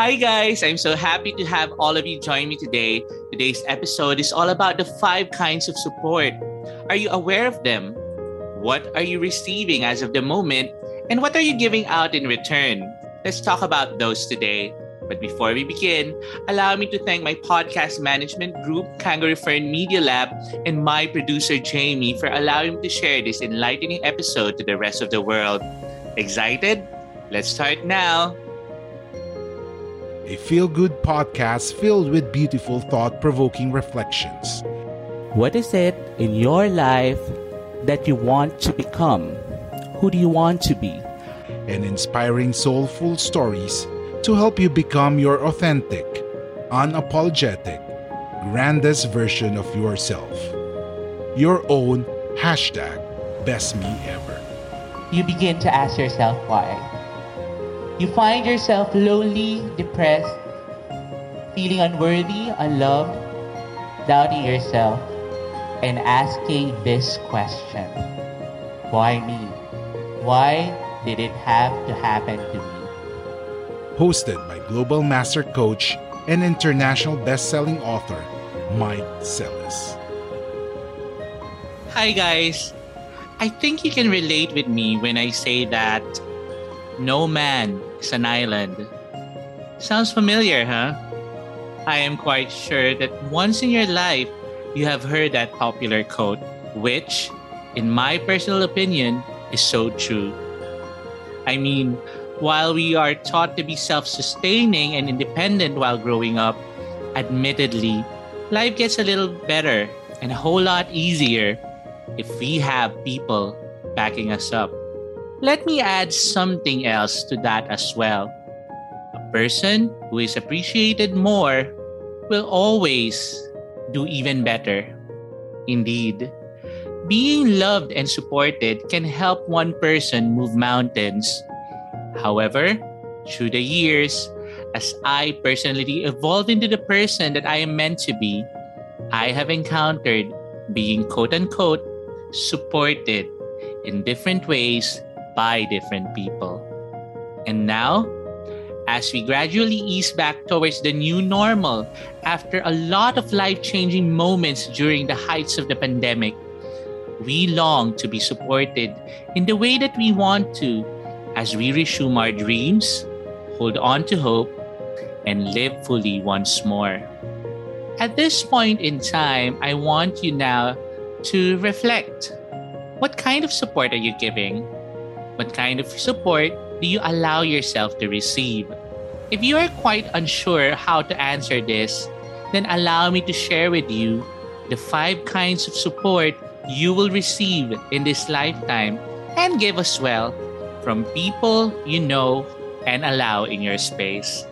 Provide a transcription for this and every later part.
Hi, guys. I'm so happy to have all of you join me today. Today's episode is all about the five kinds of support. Are you aware of them? What are you receiving as of the moment? And what are you giving out in return? Let's talk about those today. But before we begin, allow me to thank my podcast management group, Kangaroo Fern Media Lab, and my producer, Jamie, for allowing me to share this enlightening episode to the rest of the world. Excited? Let's start now. A feel good podcast filled with beautiful, thought provoking reflections. What is it in your life that you want to become? Who do you want to be? and inspiring soulful stories to help you become your authentic, unapologetic, grandest version of yourself. Your own hashtag best me ever. you begin to ask yourself why. You find yourself lonely, depressed, feeling unworthy, unloved, doubting yourself, and asking this question Why me? Why did it have to happen to me? Hosted by Global Master Coach and international best-selling author Mike Celis. Hi, guys. I think you can relate with me when I say that no man is an island. Sounds familiar, huh? I am quite sure that once in your life you have heard that popular quote, which, in my personal opinion, is so true. I mean, while we are taught to be self sustaining and independent while growing up, admittedly, life gets a little better and a whole lot easier if we have people backing us up. Let me add something else to that as well. A person who is appreciated more will always do even better. Indeed, being loved and supported can help one person move mountains. However, through the years, as I personally evolved into the person that I am meant to be, I have encountered being quote unquote supported in different ways by different people. And now, as we gradually ease back towards the new normal after a lot of life changing moments during the heights of the pandemic, we long to be supported in the way that we want to as we resume our dreams, hold on to hope, and live fully once more. At this point in time, I want you now to reflect. What kind of support are you giving? What kind of support do you allow yourself to receive? If you are quite unsure how to answer this, then allow me to share with you the five kinds of support you will receive in this lifetime and give as well from people you know and allow in your space.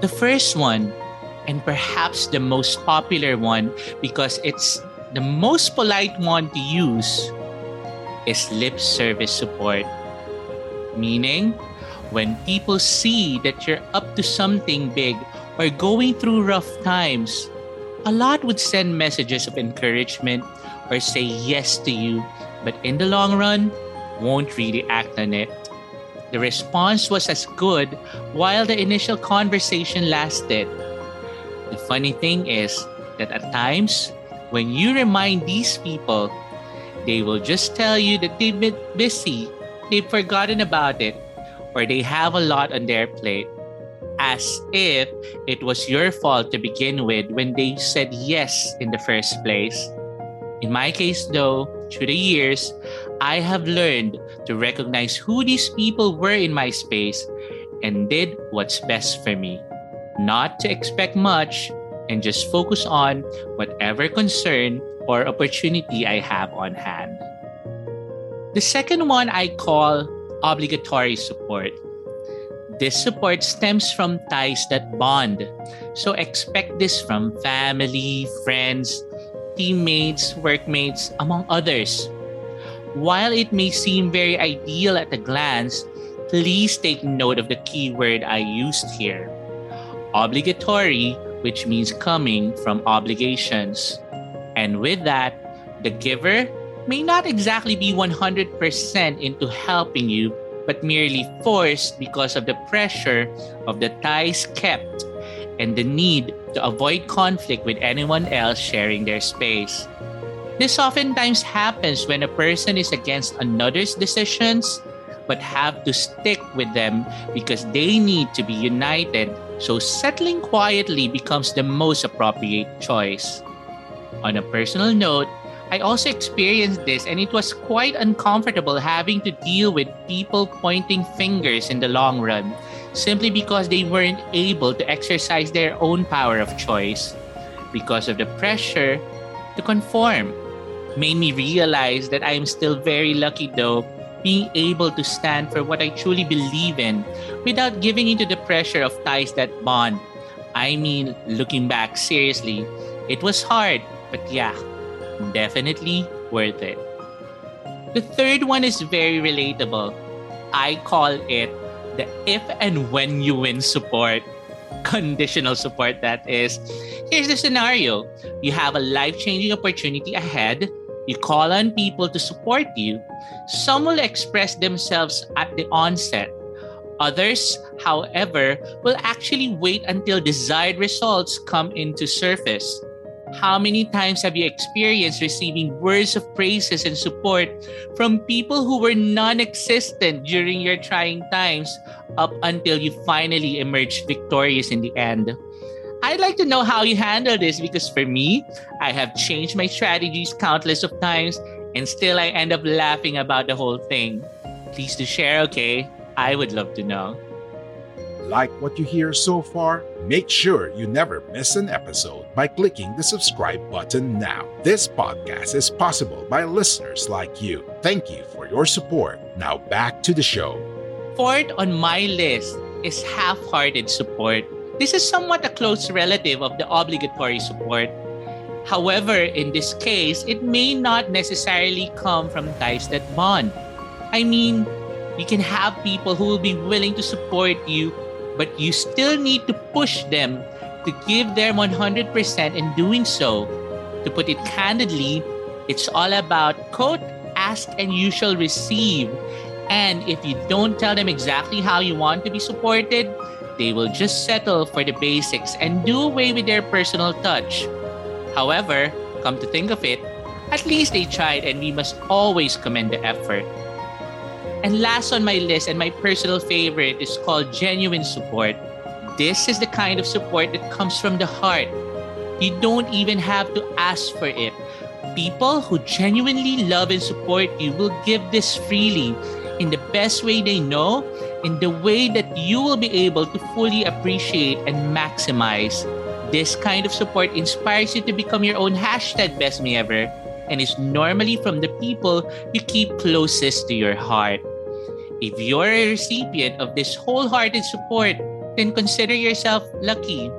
The first one, and perhaps the most popular one because it's the most polite one to use, is lip service support. Meaning, when people see that you're up to something big or going through rough times, a lot would send messages of encouragement or say yes to you, but in the long run, won't really act on it. The response was as good while the initial conversation lasted. The funny thing is that at times, when you remind these people, they will just tell you that they've been busy, they've forgotten about it, or they have a lot on their plate, as if it was your fault to begin with when they said yes in the first place. In my case, though, through the years, I have learned to recognize who these people were in my space and did what's best for me. Not to expect much and just focus on whatever concern or opportunity I have on hand. The second one I call obligatory support. This support stems from ties that bond. So expect this from family, friends, teammates, workmates, among others. While it may seem very ideal at a glance, please take note of the key word I used here obligatory, which means coming from obligations. And with that, the giver may not exactly be 100% into helping you, but merely forced because of the pressure of the ties kept and the need to avoid conflict with anyone else sharing their space. This oftentimes happens when a person is against another's decisions but have to stick with them because they need to be united, so settling quietly becomes the most appropriate choice. On a personal note, I also experienced this and it was quite uncomfortable having to deal with people pointing fingers in the long run simply because they weren't able to exercise their own power of choice because of the pressure to conform. Made me realize that I am still very lucky though, being able to stand for what I truly believe in without giving into the pressure of ties that bond. I mean, looking back seriously, it was hard, but yeah, definitely worth it. The third one is very relatable. I call it the if and when you win support, conditional support, that is. Here's the scenario you have a life changing opportunity ahead. You call on people to support you. Some will express themselves at the onset. Others, however, will actually wait until desired results come into surface. How many times have you experienced receiving words of praises and support from people who were non existent during your trying times up until you finally emerged victorious in the end? I'd like to know how you handle this because for me, I have changed my strategies countless of times and still I end up laughing about the whole thing. Please do share, okay? I would love to know. Like what you hear so far? Make sure you never miss an episode by clicking the subscribe button now. This podcast is possible by listeners like you. Thank you for your support. Now back to the show. Fourth on my list is half hearted support. This is somewhat a close relative of the obligatory support. However, in this case, it may not necessarily come from ties that bond. I mean, you can have people who will be willing to support you but you still need to push them to give their 100% in doing so. To put it candidly, it's all about quote, ask and you shall receive. And if you don't tell them exactly how you want to be supported, they will just settle for the basics and do away with their personal touch. However, come to think of it, at least they tried and we must always commend the effort. And last on my list and my personal favorite is called genuine support. This is the kind of support that comes from the heart. You don't even have to ask for it. People who genuinely love and support you will give this freely in the best way they know, in the way that you will be able to fully appreciate and maximize. This kind of support inspires you to become your own hashtag best me ever and is normally from the people you keep closest to your heart. If you're a recipient of this wholehearted support, then consider yourself lucky.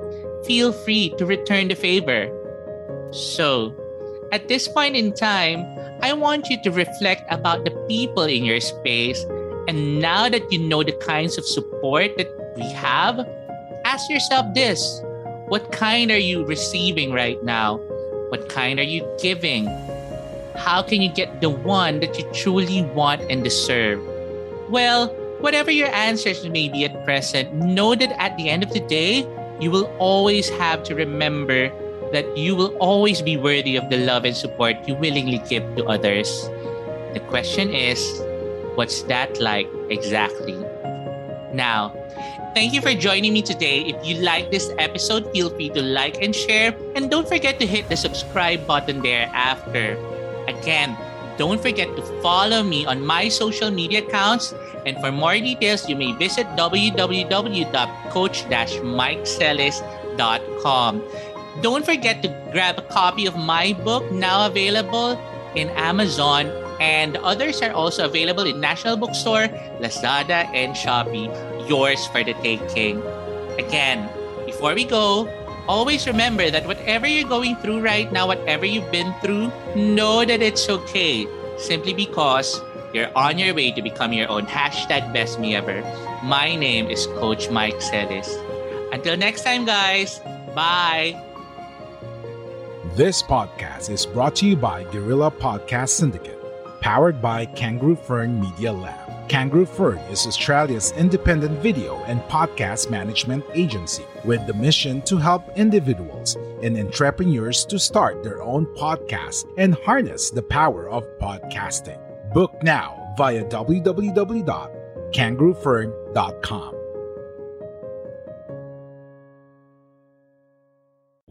Feel free to return the favor. So, at this point in time, I want you to reflect about the people in your space. And now that you know the kinds of support that we have, ask yourself this What kind are you receiving right now? What kind are you giving? How can you get the one that you truly want and deserve? Well, whatever your answers may be at present, know that at the end of the day, you will always have to remember that you will always be worthy of the love and support you willingly give to others. The question is, what's that like exactly? Now, thank you for joining me today. If you like this episode, feel free to like and share. And don't forget to hit the subscribe button there after. Again, don't forget to follow me on my social media accounts. And for more details, you may visit www.coach-mikecelis.com. Don't forget to grab a copy of my book, now available in Amazon, and others are also available in National Bookstore, Lazada, and Shopee. Yours for the taking. Again, before we go, always remember that whatever you're going through right now, whatever you've been through, know that it's okay. Simply because you're on your way to become your own hashtag best me ever. My name is Coach Mike Celis. Until next time, guys. Bye. This podcast is brought to you by Guerrilla Podcast Syndicate, powered by Kangaroo Fern Media Lab. Kangaroo Fern is Australia's independent video and podcast management agency with the mission to help individuals and entrepreneurs to start their own podcast and harness the power of podcasting. Book now via www.kangaroofern.com.